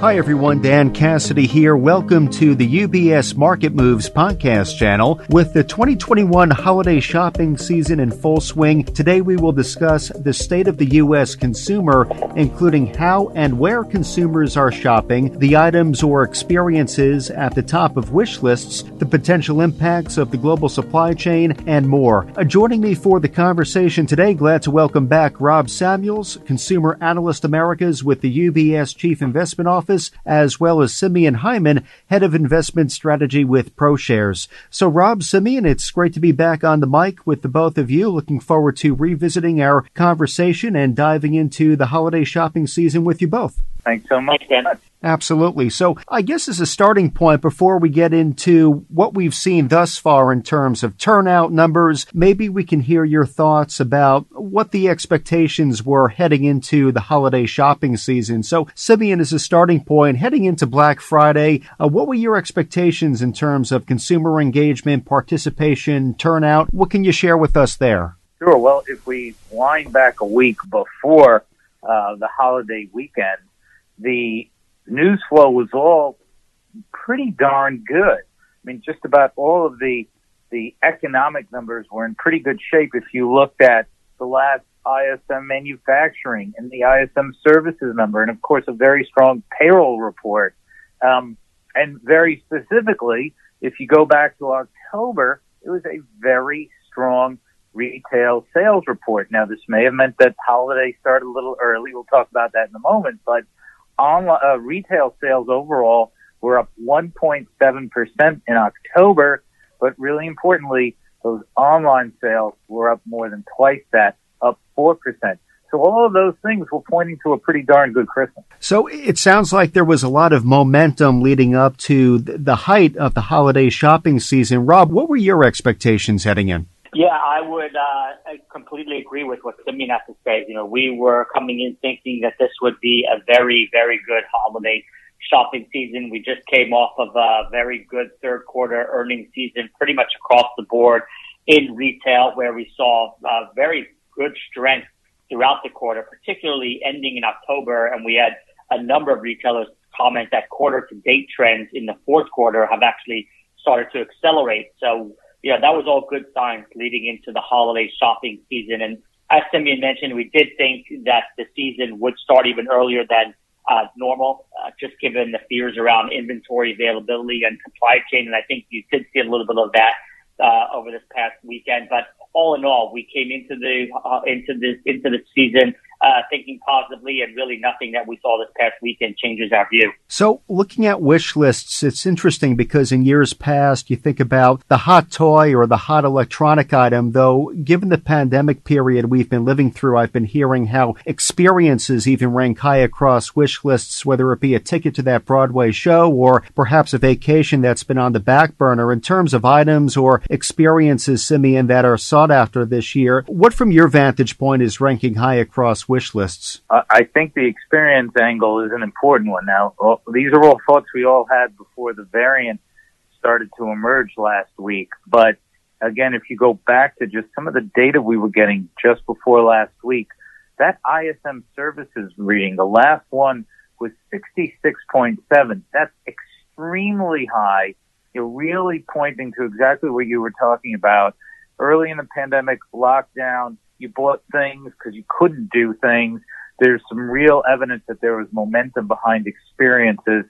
Hi, everyone. Dan Cassidy here. Welcome to the UBS Market Moves podcast channel. With the 2021 holiday shopping season in full swing, today we will discuss the state of the U.S. consumer, including how and where consumers are shopping, the items or experiences at the top of wish lists, the potential impacts of the global supply chain, and more. Uh, joining me for the conversation today, glad to welcome back Rob Samuels, Consumer Analyst Americas with the UBS Chief Investment Office Office, as well as Simeon Hyman, Head of Investment Strategy with ProShares. So, Rob, Simeon, it's great to be back on the mic with the both of you. Looking forward to revisiting our conversation and diving into the holiday shopping season with you both. Thanks so much, Dan. Absolutely. So I guess as a starting point, before we get into what we've seen thus far in terms of turnout numbers, maybe we can hear your thoughts about what the expectations were heading into the holiday shopping season. So Simeon, is a starting point, heading into Black Friday, uh, what were your expectations in terms of consumer engagement, participation, turnout? What can you share with us there? Sure. Well, if we wind back a week before uh, the holiday weekend, the news flow was all pretty darn good. I mean, just about all of the the economic numbers were in pretty good shape if you looked at the last ISM manufacturing and the ISM services number, and of course a very strong payroll report. Um, and very specifically, if you go back to October, it was a very strong retail sales report. Now, this may have meant that holiday started a little early. We'll talk about that in a moment, but online uh, retail sales overall were up 1.7% in October, but really importantly, those online sales were up more than twice that, up 4%. So all of those things were pointing to a pretty darn good Christmas. So it sounds like there was a lot of momentum leading up to the height of the holiday shopping season. Rob, what were your expectations heading in? Yeah, I would uh, I completely agree with what Simeon has to say. You know, we were coming in thinking that this would be a very, very good holiday shopping season. We just came off of a very good third quarter earnings season, pretty much across the board in retail, where we saw uh, very good strength throughout the quarter, particularly ending in October. And we had a number of retailers comment that quarter to date trends in the fourth quarter have actually started to accelerate. So yeah, that was all good signs leading into the holiday shopping season. And as Simeon mentioned, we did think that the season would start even earlier than uh, normal, uh, just given the fears around inventory availability and supply chain. And I think you did see a little bit of that uh, over this past weekend. But all in all, we came into the uh, into this into the season uh, thinking positively, and really nothing that we saw this past weekend changes our view. So, looking at wish lists, it's interesting because in years past, you think about the hot toy or the hot electronic item, though, given the pandemic period we've been living through, I've been hearing how experiences even rank high across wish lists, whether it be a ticket to that Broadway show or perhaps a vacation that's been on the back burner. In terms of items or experiences, Simeon, that are sought after this year, what from your vantage point is ranking high across wish lists? Uh, I think the experience angle is an important one. Now, uh, these are all thoughts we all had before the variant started to emerge last week. But again, if you go back to just some of the data we were getting just before last week, that ISM services reading, the last one was 66.7. That's extremely high. You're really pointing to exactly what you were talking about. Early in the pandemic lockdown, you bought things because you couldn't do things. There's some real evidence that there was momentum behind experiences.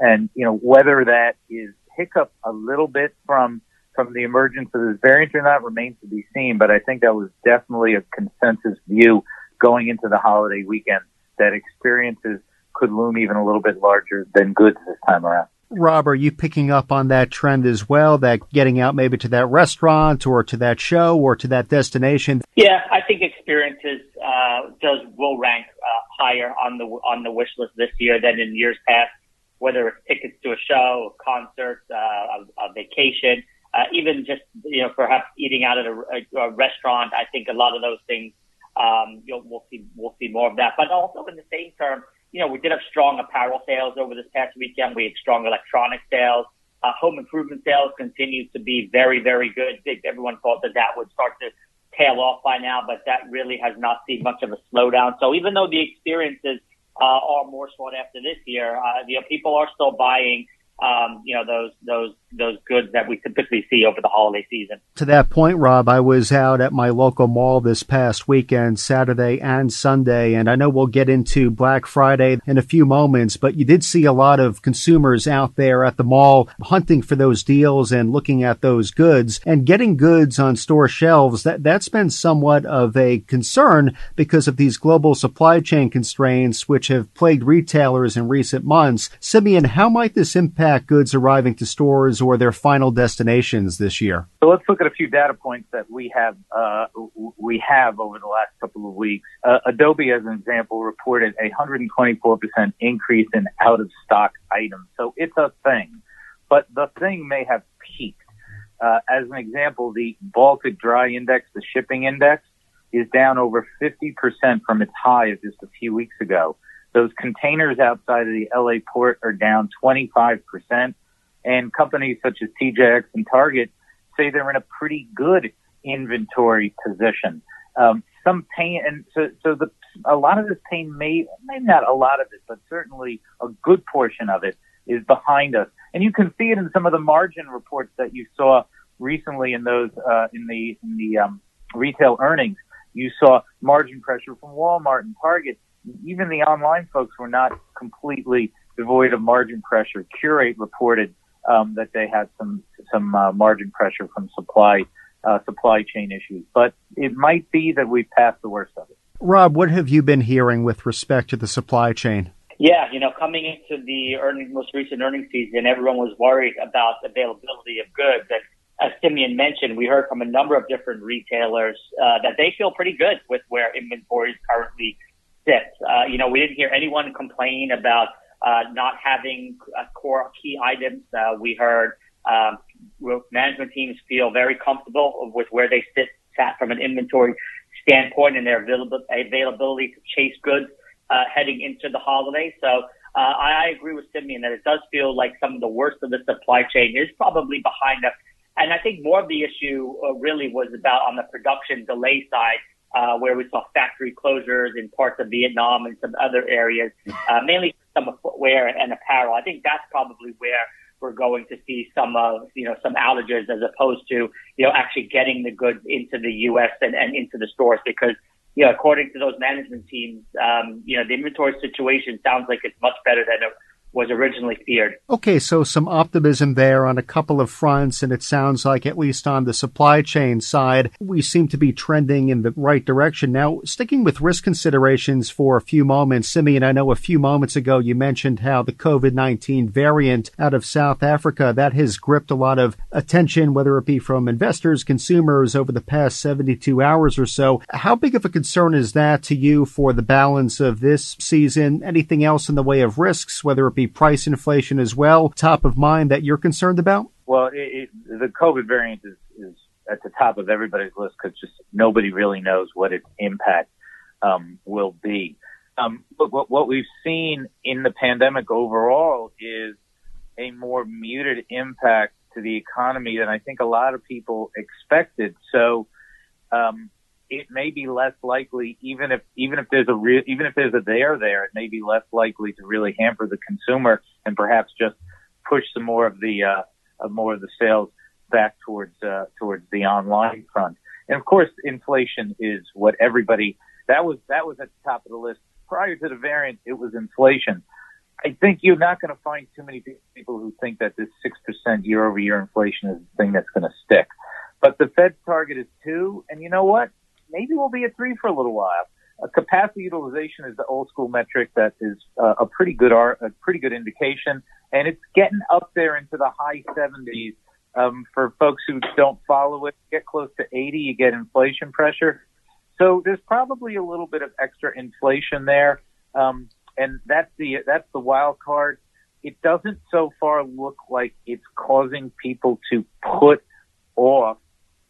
And, you know, whether that is hiccup a little bit from, from the emergence of this variant or not remains to be seen. But I think that was definitely a consensus view going into the holiday weekend that experiences could loom even a little bit larger than goods this time around. Rob, are you picking up on that trend as well? That getting out maybe to that restaurant or to that show or to that destination? Yeah, I think experiences uh, does will rank uh, higher on the on the wish list this year than in years past. Whether it's tickets to a show, a concert, uh, a, a vacation, uh, even just you know perhaps eating out at a, a, a restaurant. I think a lot of those things um, you'll, we'll see we'll see more of that. But also in the same term you know, we did have strong apparel sales over this past weekend. We had strong electronic sales. Uh, home improvement sales continues to be very, very good. Everyone thought that that would start to tail off by now, but that really has not seen much of a slowdown. So even though the experiences uh, are more sought after this year. Uh, you know, people are still buying um, you know, those those those goods that we typically see over the holiday season. To that point, Rob, I was out at my local mall this past weekend, Saturday and Sunday, and I know we'll get into Black Friday in a few moments, but you did see a lot of consumers out there at the mall hunting for those deals and looking at those goods and getting goods on store shelves. That that's been somewhat of a concern because of these global supply chain constraints which have plagued retailers in recent months. Simeon, how might this impact goods arriving to stores or their final destinations this year? So let's look at a few data points that we have uh, we have over the last couple of weeks. Uh, Adobe, as an example, reported a 124% increase in out of stock items. So it's a thing, but the thing may have peaked. Uh, as an example, the Baltic Dry Index, the shipping index, is down over 50% from its high of just a few weeks ago. Those containers outside of the LA port are down 25%. And companies such as TJX and Target say they're in a pretty good inventory position. Um, some pain, and so, so the, a lot of this pain may, maybe not a lot of it, but certainly a good portion of it is behind us. And you can see it in some of the margin reports that you saw recently in those, uh, in the, in the, um, retail earnings. You saw margin pressure from Walmart and Target even the online folks were not completely devoid of margin pressure. Qurate reported um, that they had some some uh, margin pressure from supply uh, supply chain issues, but it might be that we've passed the worst of it. Rob, what have you been hearing with respect to the supply chain? Yeah, you know, coming into the earnings, most recent earnings season, everyone was worried about availability of goods. And as Simeon mentioned, we heard from a number of different retailers uh, that they feel pretty good with where inventories currently sits. uh, you know, we didn't hear anyone complain about uh, not having uh, core key items. Uh, we heard um, management teams feel very comfortable with where they sit sat from an inventory standpoint and their availability to chase goods uh, heading into the holiday. So uh, I, I agree with Simeon that it does feel like some of the worst of the supply chain is probably behind us. And I think more of the issue uh, really was about on the production delay side uh, where we saw factory closures in parts of Vietnam and some other areas, uh, mainly some of footwear and apparel. I think that's probably where we're going to see some of, you know, some outages as opposed to, you know, actually getting the goods into the U.S. and, and into the stores because, you know, according to those management teams, um, you know, the inventory situation sounds like it's much better than it was originally feared. Okay, so some optimism there on a couple of fronts, and it sounds like, at least on the supply chain side, we seem to be trending in the right direction. Now, sticking with risk considerations for a few moments, Simeon, I know a few moments ago you mentioned how the COVID 19 variant out of South Africa that has gripped a lot of attention, whether it be from investors, consumers over the past 72 hours or so. How big of a concern is that to you for the balance of this season? Anything else in the way of risks, whether it be price inflation as well top of mind that you're concerned about? Well, it, it, the COVID variant is, is at the top of everybody's list because just nobody really knows what its impact um, will be. Um, but what, what we've seen in the pandemic overall is a more muted impact to the economy than I think a lot of people expected. So, um, it may be less likely, even if even if there's a real even if there's a there there, it may be less likely to really hamper the consumer and perhaps just push some more of the uh, more of the sales back towards uh, towards the online front. And of course, inflation is what everybody that was that was at the top of the list prior to the variant. It was inflation. I think you're not going to find too many people who think that this six percent year over year inflation is the thing that's going to stick. But the Fed's target is two, and you know what? Maybe we'll be at three for a little while. Uh, capacity utilization is the old school metric that is uh, a pretty good a pretty good indication, and it's getting up there into the high 70s. Um, for folks who don't follow it, get close to 80, you get inflation pressure. So there's probably a little bit of extra inflation there, um, and that's the that's the wild card. It doesn't so far look like it's causing people to put off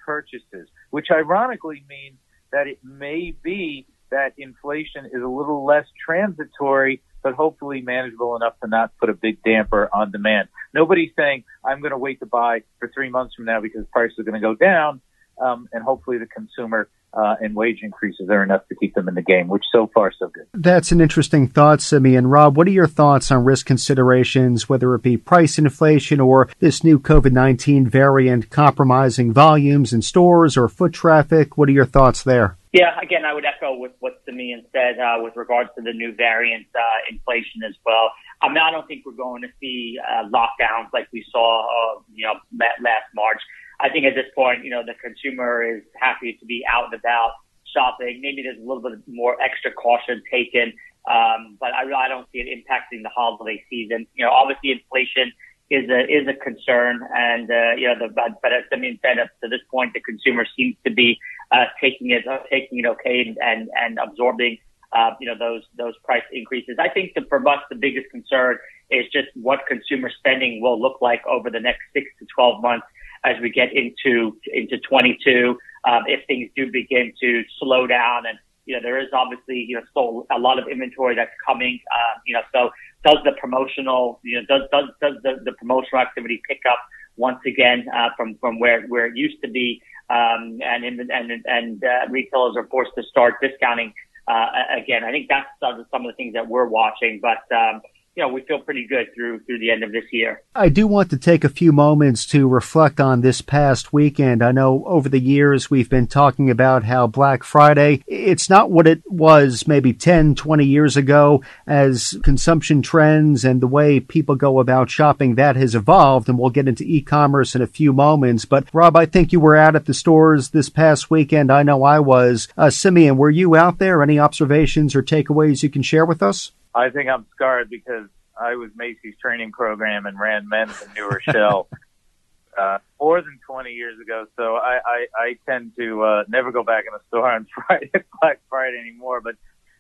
purchases, which ironically means that it may be that inflation is a little less transitory, but hopefully manageable enough to not put a big damper on demand. Nobody's saying, I'm going to wait to buy for three months from now because prices are going to go down. Um, and hopefully the consumer uh, and wage increases are enough to keep them in the game, which so far so good. That's an interesting thought, Simeon. Rob, what are your thoughts on risk considerations, whether it be price inflation or this new COVID 19 variant compromising volumes in stores or foot traffic? What are your thoughts there? Yeah, again, I would echo with what Simeon said uh, with regards to the new variant uh, inflation as well. I mean, I don't think we're going to see uh, lockdowns like we saw, uh, you know, last March. I think at this point, you know, the consumer is happy to be out and about shopping. Maybe there's a little bit more extra caution taken, um, but I, I don't see it impacting the holiday season. You know, obviously inflation is a is a concern, and uh, you know, the but, but as Simeon said, up to this point, the consumer seems to be uh, taking it uh, taking it okay and and, and absorbing. Uh, you know those those price increases. I think the, for us the biggest concern is just what consumer spending will look like over the next six to twelve months as we get into into 22. Um, if things do begin to slow down, and you know there is obviously you know still a lot of inventory that's coming. Uh, you know, so does the promotional you know does does does the, the promotional activity pick up once again uh, from from where where it used to be? Um, and and and uh, retailers are forced to start discounting uh, again. I think that's some of the things that we're watching, but. Um, you know, we feel pretty good through through the end of this year. I do want to take a few moments to reflect on this past weekend. I know over the years we've been talking about how Black Friday, it's not what it was maybe 10, 20 years ago as consumption trends and the way people go about shopping that has evolved and we'll get into e-commerce in a few moments. But Rob, I think you were out at the stores this past weekend. I know I was. Uh, Simeon, were you out there? Any observations or takeaways you can share with us? I think I'm scarred because I was Macy's training program and ran men's in New Rochelle uh, more than 20 years ago. So I, I, I tend to uh, never go back in the store on Friday, Black Friday anymore. But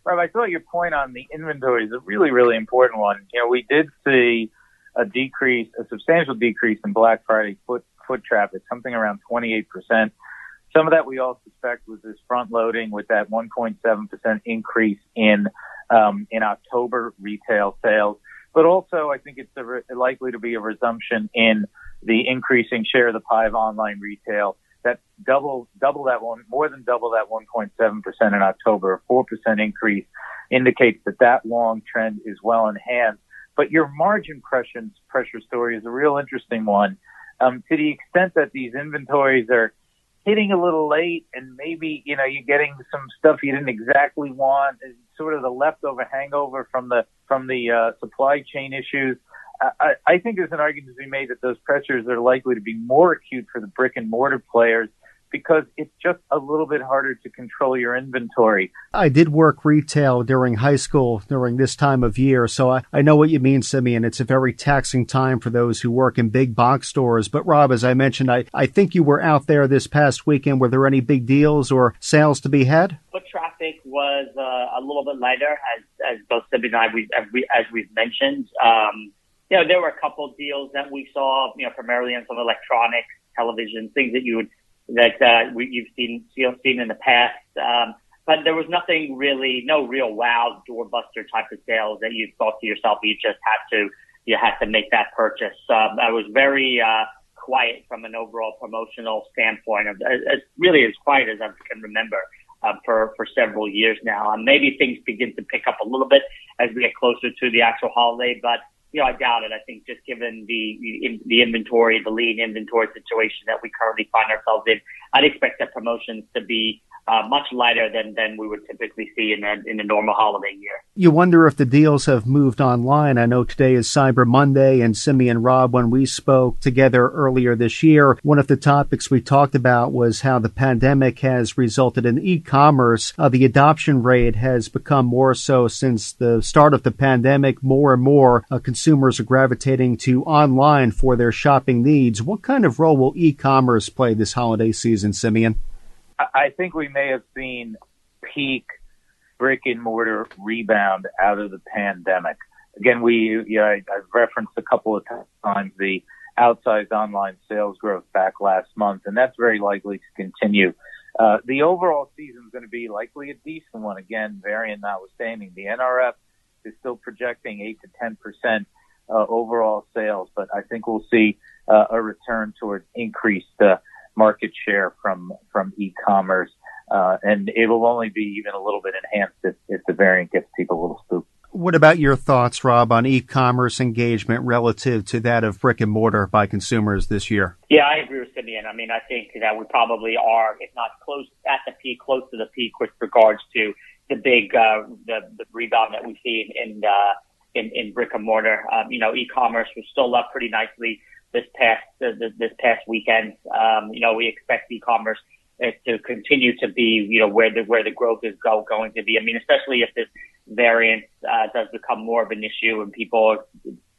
Rob, I thought your point on the inventory is a really, really important one. You know, we did see a decrease, a substantial decrease in Black Friday foot foot traffic, something around 28 percent. Some of that we all suspect was this front loading with that 1.7 percent increase in um, in October retail sales. But also, I think it's re- likely to be a resumption in the increasing share of the pie of online retail. That double, double that one, more than double that 1.7% in October, a 4% increase indicates that that long trend is well in hand. But your margin pressure, pressure story is a real interesting one. Um, to the extent that these inventories are hitting a little late and maybe, you know, you're getting some stuff you didn't exactly want, sort of the leftover hangover from the, from the, uh, supply chain issues. I, I think there's an argument to be made that those pressures are likely to be more acute for the brick and mortar players because it's just a little bit harder to control your inventory. I did work retail during high school during this time of year, so I, I know what you mean, Simeon. It's a very taxing time for those who work in big box stores. But Rob, as I mentioned, I, I think you were out there this past weekend. Were there any big deals or sales to be had? Foot traffic was uh, a little bit lighter, as, as both Simeon and I, we, as, we, as we've mentioned. Um, you know, there were a couple of deals that we saw, you know, primarily on some electronics, television, things that you would that uh, we, you've seen seen in the past. Um, but there was nothing really, no real wow doorbuster type of sales that you thought to yourself you just had to you had to make that purchase. Um, I was very uh, quiet from an overall promotional standpoint, as, really as quiet as I can remember. Uh, for for several years now, um, maybe things begin to pick up a little bit as we get closer to the actual holiday, but you know, I doubt it. I think just given the, the inventory, the lean inventory situation that we currently find ourselves in, I'd expect the promotions to be uh, much lighter than, than we would typically see in a, in a normal holiday year. You wonder if the deals have moved online. I know today is Cyber Monday, and Simeon Rob, when we spoke together earlier this year, one of the topics we talked about was how the pandemic has resulted in e-commerce. Uh, the adoption rate has become more so since the start of the pandemic. More and more uh, consumers are gravitating to online for their shopping needs. What kind of role will e-commerce play this holiday season, Simeon? I think we may have seen peak brick and mortar rebound out of the pandemic. Again, we, you know, I, I've referenced a couple of times the outsized online sales growth back last month, and that's very likely to continue. Uh, the overall season is going to be likely a decent one. Again, variant notwithstanding, the NRF is still projecting eight to ten percent uh, overall sales, but I think we'll see uh, a return towards increased uh, market share from from e-commerce. Uh, and it will only be even a little bit enhanced if, if the variant gets people a little spooked. What about your thoughts, Rob, on e-commerce engagement relative to that of brick and mortar by consumers this year? Yeah, I agree with Simeon. I mean, I think that we probably are, if not close at the peak, close to the peak with regards to the big uh, the, the rebound that we see in in, uh, in, in brick and mortar. Um, you know, e-commerce was still up pretty nicely this past this past weekend. Um, you know, we expect e-commerce uh, to continue to be you know where the where the growth is go, going to be. I mean, especially if this variant uh, does become more of an issue and people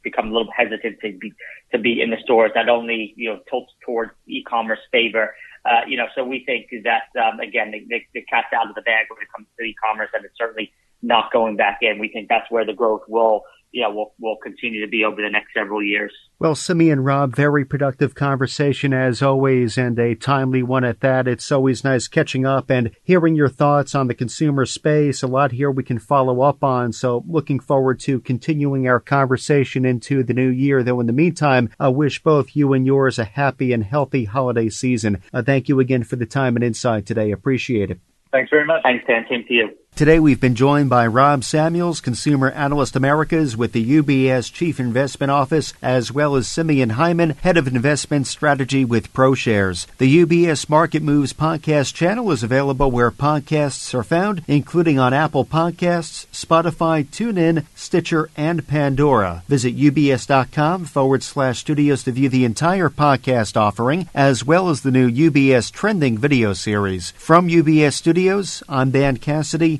become a little hesitant to be to be in the stores. That only you know tilts towards e-commerce favor. Uh, you know, so we think that um, again the, the, the cat's out of the bag when it comes to e-commerce, and it's certainly not going back in. We think that's where the growth will yeah, will will continue to be over the next several years. Well, Simeon Rob, very productive conversation as always, and a timely one at that. It's always nice catching up and hearing your thoughts on the consumer space. A lot here we can follow up on. So, looking forward to continuing our conversation into the new year. Though, in the meantime, I wish both you and yours a happy and healthy holiday season. Uh, thank you again for the time and insight today. Appreciate it. Thanks very much. Thanks, Dan. Same to you. Today we've been joined by Rob Samuels, Consumer Analyst Americas with the UBS Chief Investment Office, as well as Simeon Hyman, Head of Investment Strategy with ProShares. The UBS Market Moves podcast channel is available where podcasts are found, including on Apple Podcasts, Spotify, TuneIn, Stitcher, and Pandora. Visit ubs.com forward slash studios to view the entire podcast offering, as well as the new UBS Trending video series. From UBS Studios, I'm Dan Cassidy.